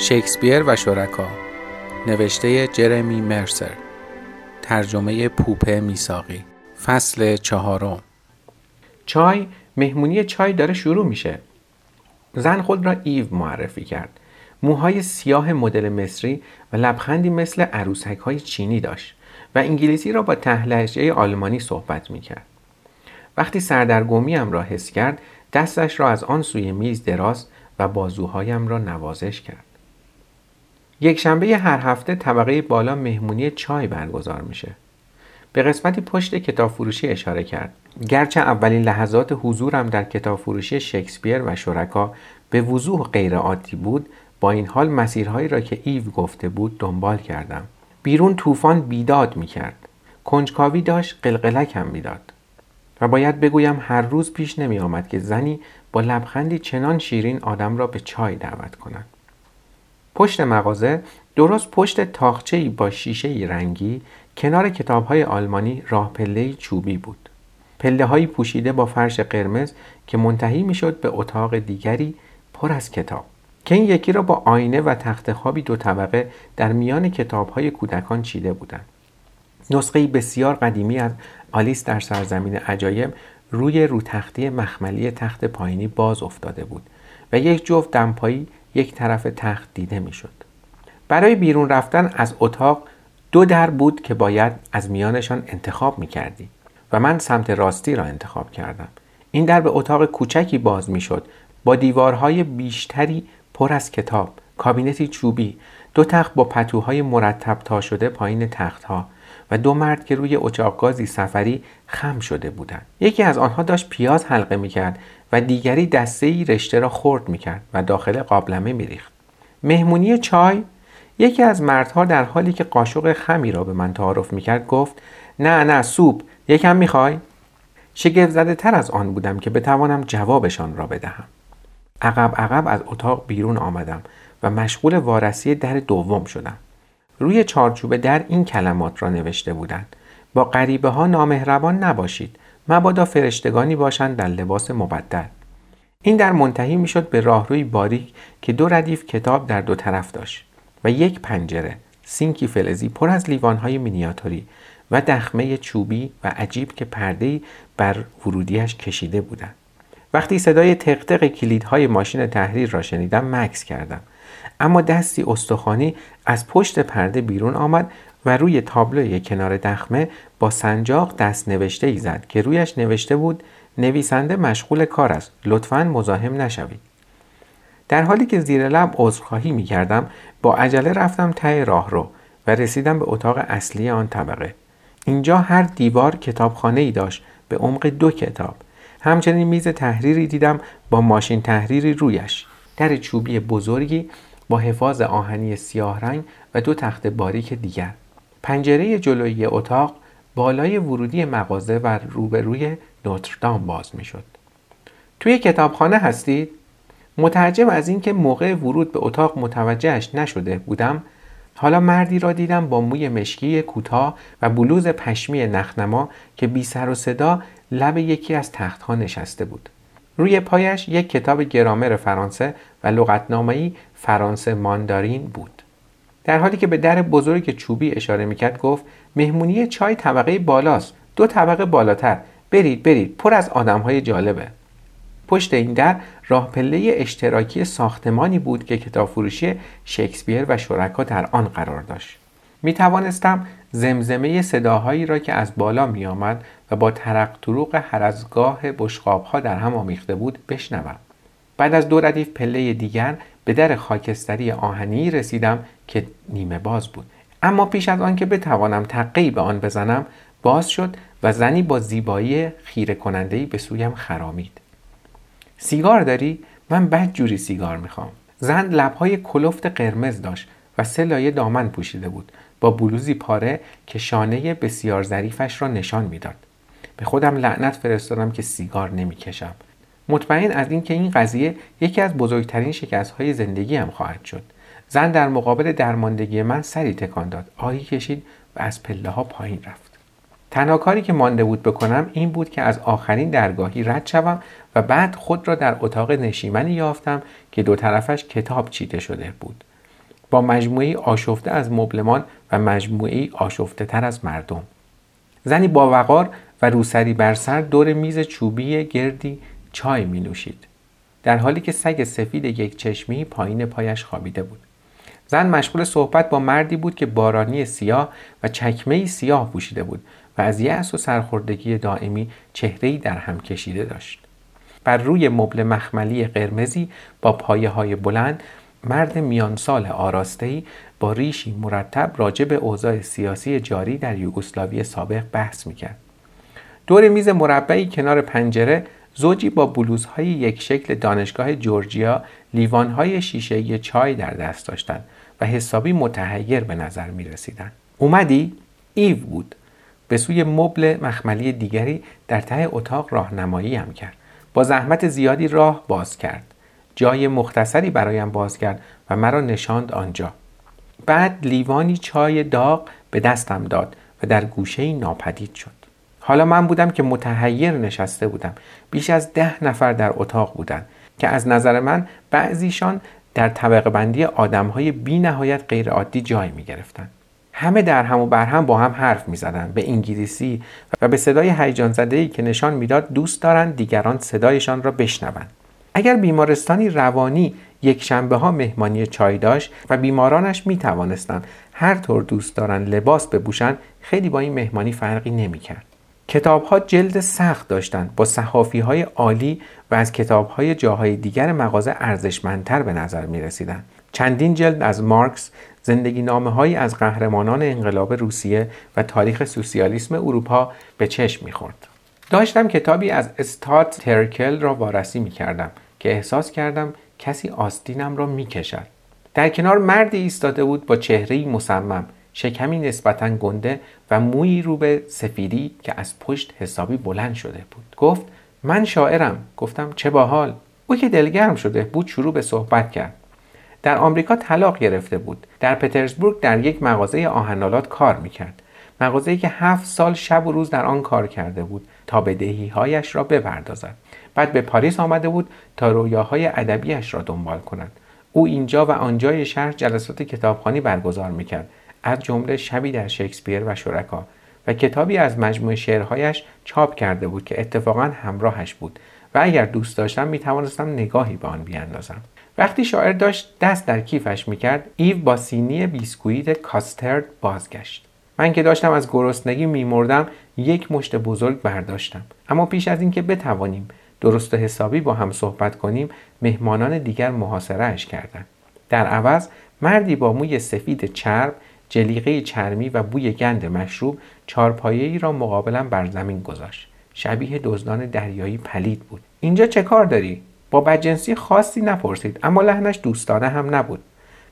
شکسپیر و شرکا. نوشته جرمی مرسر. ترجمه پوپه میساقی فصل چهارم. چای مهمونی چای داره شروع میشه. زن خود را ایو معرفی کرد. موهای سیاه مدل مصری و لبخندی مثل عروسک های چینی داشت و انگلیسی را با تهلهجه آلمانی صحبت می‌کرد. وقتی سردرگمیم را حس کرد دستش را از آن سوی میز دراز و بازوهایم را نوازش کرد. یک شنبه هر هفته طبقه بالا مهمونی چای برگزار میشه. به قسمتی پشت کتاب فروشی اشاره کرد. گرچه اولین لحظات حضورم در کتاب فروشی شکسپیر و شرکا به وضوح غیر عادی بود با این حال مسیرهایی را که ایو گفته بود دنبال کردم. بیرون طوفان بیداد می‌کرد. کنجکاوی داشت قلقلک هم می‌داد. و باید بگویم هر روز پیش نمی آمد که زنی با لبخندی چنان شیرین آدم را به چای دعوت کند. پشت مغازه درست پشت تاخچه‌ای با شیشه رنگی کنار کتابهای آلمانی راه پله چوبی بود. پله هایی پوشیده با فرش قرمز که منتهی می‌شد به اتاق دیگری پر از کتاب که این یکی را با آینه و تخت خوابی دو طبقه در میان کتاب های کودکان چیده بودند. نسخه بسیار قدیمی از آلیس در سرزمین عجایب روی رو تختی مخملی تخت پایینی باز افتاده بود و یک جفت دمپایی یک طرف تخت دیده می‌شد. برای بیرون رفتن از اتاق دو در بود که باید از میانشان انتخاب می کردی و من سمت راستی را انتخاب کردم. این در به اتاق کوچکی باز می شد با دیوارهای بیشتری پر از کتاب، کابینتی چوبی، دو تخت با پتوهای مرتب تا شده پایین تختها و دو مرد که روی اچاقگازی سفری خم شده بودند. یکی از آنها داشت پیاز حلقه می کرد و دیگری دسته ای رشته را خرد می کرد و داخل قابلمه می ریخت. مهمونی چای یکی از مردها در حالی که قاشق خمی را به من تعارف می کرد گفت نه نه سوپ یکم می خوای؟ شگفت زده تر از آن بودم که بتوانم جوابشان را بدهم. عقب عقب از اتاق بیرون آمدم و مشغول وارسی در دوم شدم. روی چارچوب در این کلمات را نوشته بودند. با غریبه ها نامهربان نباشید. مبادا فرشتگانی باشند در لباس مبدل. این در منتهی می‌شد به راهروی باریک که دو ردیف کتاب در دو طرف داشت و یک پنجره سینکی فلزی پر از لیوانهای مینیاتوری و دخمه چوبی و عجیب که پردهی بر ورودیش کشیده بودند. وقتی صدای تقتق کلیدهای ماشین تحریر را شنیدم مکس کردم اما دستی استخوانی از پشت پرده بیرون آمد و روی تابلوی کنار دخمه با سنجاق دست نوشته ای زد که رویش نوشته بود نویسنده مشغول کار است لطفا مزاحم نشوید. در حالی که زیر لب عذرخواهی می کردم با عجله رفتم ته راه رو و رسیدم به اتاق اصلی آن طبقه. اینجا هر دیوار کتابخانه ای داشت به عمق دو کتاب. همچنین میز تحریری دیدم با ماشین تحریری رویش. در چوبی بزرگی با حفاظ آهنی سیاه رنگ و دو تخت باریک دیگر. پنجره جلویی اتاق بالای ورودی مغازه و روبروی نوتردام باز می‌شد. توی کتابخانه هستید؟ متعجب از اینکه موقع ورود به اتاق متوجهش نشده بودم حالا مردی را دیدم با موی مشکی کوتاه و بلوز پشمی نخنما که بی سر و صدا لب یکی از تختها نشسته بود. روی پایش یک کتاب گرامر فرانسه و لغتنامه‌ای فرانسه ماندارین بود. در حالی که به در بزرگ چوبی اشاره می‌کرد گفت مهمونی چای طبقه بالاست دو طبقه بالاتر. برید برید پر از آدم های جالبه. پشت این در راه پله اشتراکی ساختمانی بود که کتاب فروشی شکسپیر و شرکا در آن قرار داشت. می توانستم زمزمه صداهایی را که از بالا می آمد و با ترق از گاه بشقاب ها در هم آمیخته بود بشنوم. بعد از دو ردیف پله دیگر به در خاکستری آهنی رسیدم که نیمه باز بود. اما پیش از آن که بتوانم تقی به آن بزنم باز شد و زنی با زیبایی خیره کنندهی به سویم خرامید. سیگار داری؟ من بد جوری سیگار می‌خوام. زن لبهای کلفت قرمز داشت و سه لایه دامن پوشیده بود. با بلوزی پاره که شانه بسیار ظریفش را نشان می‌داد. به خودم لعنت فرستادم که سیگار نمی‌کشم. مطمئن از اینکه این قضیه یکی از بزرگترین شکست های زندگی هم خواهد شد. زن در مقابل درماندگی من سری تکان داد. آهی کشید و از پله ها پایین رفت. تنها کاری که مانده بود بکنم این بود که از آخرین درگاهی رد شوم و بعد خود را در اتاق نشیمنی یافتم که دو طرفش کتاب چیده شده بود. با مجموعی آشفته از مبلمان و مجموعی آشفته تر از مردم. زنی با وقار و روسری بر سر دور میز چوبی گردی چای می نوشید در حالی که سگ سفید یک چشمی پایین پایش خوابیده بود. زن مشغول صحبت با مردی بود که بارانی سیاه و چکمه سیاه پوشیده بود و از یأس و سرخوردگی دائمی چهره‌ای در هم کشیده داشت بر روی مبل مخملی قرمزی با پایه های بلند مرد میان سال آراستهی با ریشی مرتب راجع به اوضاع سیاسی جاری در یوگسلاوی سابق بحث می‌کرد. دور میز مربعی کنار پنجره زوجی با بلوزهای یک شکل دانشگاه جورجیا لیوانهای شیشه چای در دست داشتند و حسابی متحیر به نظر می رسیدن. اومدی؟ ایو بود. به سوی مبل مخملی دیگری در ته اتاق راهنمایی هم کرد. با زحمت زیادی راه باز کرد. جای مختصری برایم باز کرد و مرا نشاند آنجا. بعد لیوانی چای داغ به دستم داد و در گوشه ناپدید شد. حالا من بودم که متحیر نشسته بودم. بیش از ده نفر در اتاق بودند که از نظر من بعضیشان در طبقه بندی آدم های بی نهایت غیر عادی جای می گرفتن. همه در هم و بر هم با هم حرف می زدن به انگلیسی و به صدای هیجان زده که نشان می‌داد دوست دارند دیگران صدایشان را بشنوند. اگر بیمارستانی روانی یک شنبه ها مهمانی چای داشت و بیمارانش می توانستند هر طور دوست دارند لباس بپوشند خیلی با این مهمانی فرقی نمی کرد. کتاب ها جلد سخت داشتند با صحافی های عالی و از کتاب های جاهای دیگر مغازه ارزشمندتر به نظر می رسیدن. چندین جلد از مارکس زندگی نامه از قهرمانان انقلاب روسیه و تاریخ سوسیالیسم اروپا به چشم می خورد. داشتم کتابی از استات ترکل را وارسی می کردم که احساس کردم کسی آستینم را می کشد. در کنار مردی ایستاده بود با چهرهی مصمم شکمی نسبتا گنده و مویی رو به سفیدی که از پشت حسابی بلند شده بود. گفت من شاعرم. گفتم چه باحال. او که دلگرم شده بود شروع به صحبت کرد. در آمریکا طلاق گرفته بود. در پترزبورگ در یک مغازه آهنالات کار می‌کرد. مغازه‌ای که هفت سال شب و روز در آن کار کرده بود تا بدهیهایش را بپردازد. بعد به پاریس آمده بود تا رویاهای ادبیش را دنبال کند. او اینجا و آنجای شهر جلسات کتابخانی برگزار می‌کرد. از جمله شبی در شکسپیر و شرکا و کتابی از مجموع شعرهایش چاپ کرده بود که اتفاقا همراهش بود و اگر دوست داشتم می توانستم نگاهی به آن بیاندازم. وقتی شاعر داشت دست در کیفش می‌کرد ایو با سینی بیسکویت کاسترد بازگشت. من که داشتم از گرسنگی میمردم یک مشت بزرگ برداشتم. اما پیش از اینکه بتوانیم درست و حسابی با هم صحبت کنیم مهمانان دیگر محاصرهاش کردند. در عوض مردی با موی سفید چرب جلیقه چرمی و بوی گند مشروب ای را مقابلا بر زمین گذاشت. شبیه دزدان دریایی پلید بود. اینجا چه کار داری؟ با بدجنسی خاصی نپرسید اما لحنش دوستانه هم نبود.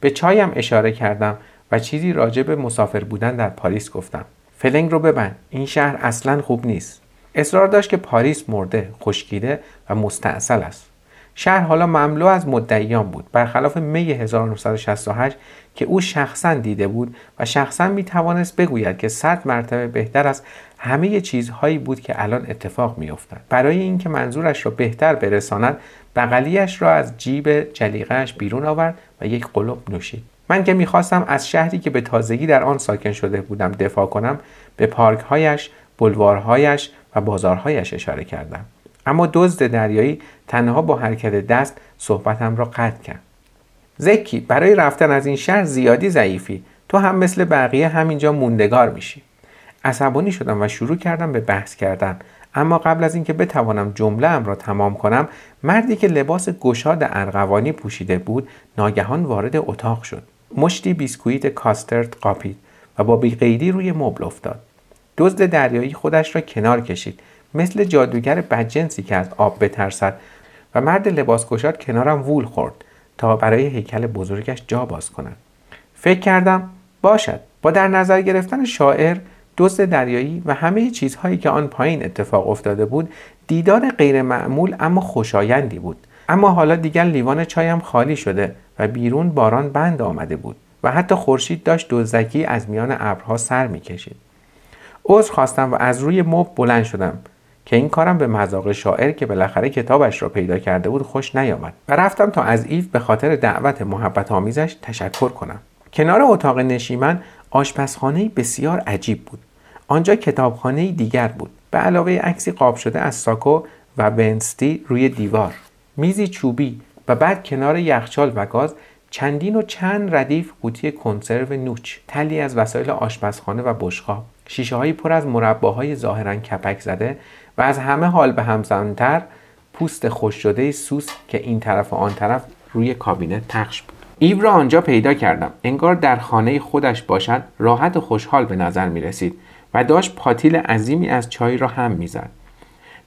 به چایم اشاره کردم و چیزی راجع به مسافر بودن در پاریس گفتم. فلنگ رو ببند. این شهر اصلا خوب نیست. اصرار داشت که پاریس مرده خشکیده و مستاصل است. شهر حالا مملو از مدعیان بود. برخلاف می 1968 که او شخصا دیده بود و شخصا می توانست بگوید که صد مرتبه بهتر از همه چیزهایی بود که الان اتفاق می افتد. برای اینکه منظورش را بهتر برساند بغلیش را از جیب جلیقهش بیرون آورد و یک قلب نوشید. من که می‌خواستم از شهری که به تازگی در آن ساکن شده بودم دفاع کنم به پارکهایش بلوارهایش و بازارهایش اشاره کردم. اما دزد دریایی تنها با حرکت دست صحبتم را قطع کرد. زکی برای رفتن از این شهر زیادی ضعیفی. تو هم مثل بقیه همینجا موندگار میشی. عصبانی شدم و شروع کردم به بحث کردن. اما قبل از اینکه بتوانم جمله ام را تمام کنم مردی که لباس گشاد ارغوانی پوشیده بود ناگهان وارد اتاق شد. مشتی بیسکویت کاسترد قاپید و با بیقیدی روی مبل افتاد. دزد دریایی خودش را کنار کشید. مثل جادوگر بدجنسی که از آب بترسد و مرد لباس گشاد کنارم وول خورد تا برای هیکل بزرگش جا باز کند. فکر کردم باشد. با در نظر گرفتن شاعر دزد دریایی و همه چیزهایی که آن پایین اتفاق افتاده بود دیدار غیر معمول اما خوشایندی بود. اما حالا دیگر لیوان چایم خالی شده و بیرون باران بند آمده بود و حتی خورشید داشت دزدکی از میان ابرها سر می‌کشید. عذر خواستم و از روی مب بلند شدم. که این کارم به مذاق شاعر که بالاخره کتابش را پیدا کرده بود خوش نیامد. و رفتم تا از ایو به خاطر دعوت محبت آمیزش تشکر کنم. کنار اتاق نشیمن آشپزخانه بسیار عجیب بود. آنجا کتابخانه دیگر بود. به علاوه عکسی قاب شده از ساکو و ونستی روی دیوار. میزی چوبی و بعد کنار یخچال و گاز چندین و چند ردیف قوطی کنسرو نوچ تلی از وسایل آشپزخانه و بشقاب. شیشه هایی پر از مرباهای ظاهرا کپک زده و از همه حال به همزنتر پوست خوش شده سوس که این طرف و آن طرف روی کابینت پخش بود. ایو را آنجا پیدا کردم. انگار در خانه خودش باشد راحت و خوشحال به نظر می رسید و داشت پاتیل عظیمی از چای را هم می‌زد.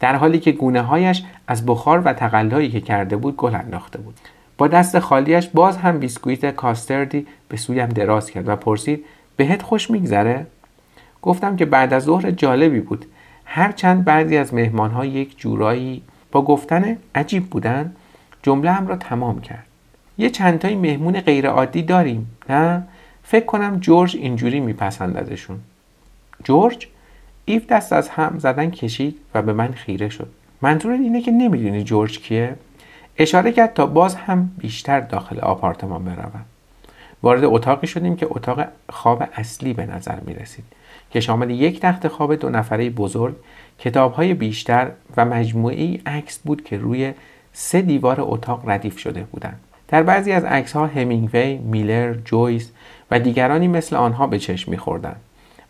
در حالی که گونه هایش از بخار و تقلایی که کرده بود گل انداخته بود. با دست خالیش باز هم بیسکویت کاستردی به سویم دراز کرد و پرسید بهت خوش میگذره؟ گفتم که بعد از ظهر جالبی بود. هرچند بعضی از ها یک جورایی با گفتن عجیب بودن جمله هم را تمام کرد. یه چندتایی مهمون غیرعادی داریم نه؟ فکر کنم جورج اینجوری میپسند ازشون. جورج ایف دست از هم زدن کشید و به من خیره شد. منظور اینه که نمی‌دونی جورج کیه؟ اشاره کرد تا باز هم بیشتر داخل آپارتمان بروم. وارد اتاقی شدیم که اتاق خواب اصلی به نظر می رسید که شامل یک تخت خواب دو نفره بزرگ کتاب های بیشتر و مجموعی عکس بود که روی سه دیوار اتاق ردیف شده بودند. در بعضی از عکس ها همینگوی، میلر، جویس و دیگرانی مثل آنها به چشم میخوردند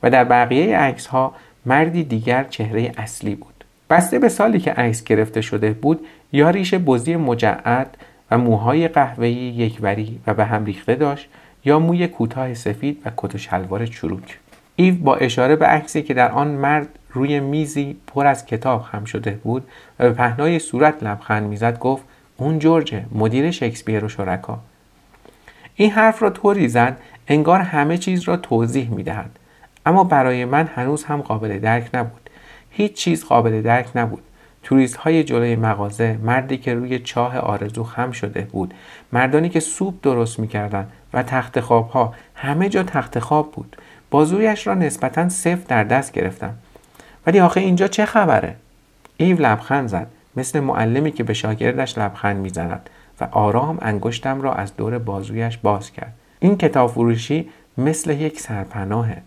و در بقیه عکس ها مردی دیگر چهره اصلی بود. بسته به سالی که عکس گرفته شده بود یا ریش بزی مجعد و موهای قهوه‌ای یکوری و به هم ریخته داشت یا موی کوتاه سفید و کت و شلوار چروک. ایو با اشاره به عکسی که در آن مرد روی میزی پر از کتاب هم شده بود و به پهنای صورت لبخند می‌زد گفت اون جورجه مدیر شکسپیر و شرکا. این حرف را طوری زد انگار همه چیز را توضیح می‌دهد. اما برای من هنوز هم قابل درک نبود. هیچ چیز قابل درک نبود. توریست های جلوی مغازه مردی که روی چاه آرزو خم شده بود مردانی که سوپ درست می‌کردند و تخت خواب ها همه جا تخت خواب بود. بازویش را نسبتا صفر در دست گرفتم. ولی آخه اینجا چه خبره؟ ایو لبخند زد. مثل معلمی که به شاگردش لبخند می‌زند. و آرام انگشتم را از دور بازویش باز کرد. این کتاب فروشی مثل یک سرپناهه.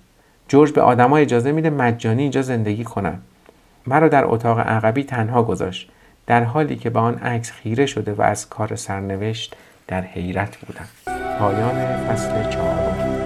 جورج به آدما اجازه میده مجانی اینجا زندگی کنن. مرا در اتاق عقبی تنها گذاشت. در حالی که به آن عکس خیره شده و از کار سرنوشت در حیرت بودم. پایان فصل چهارم.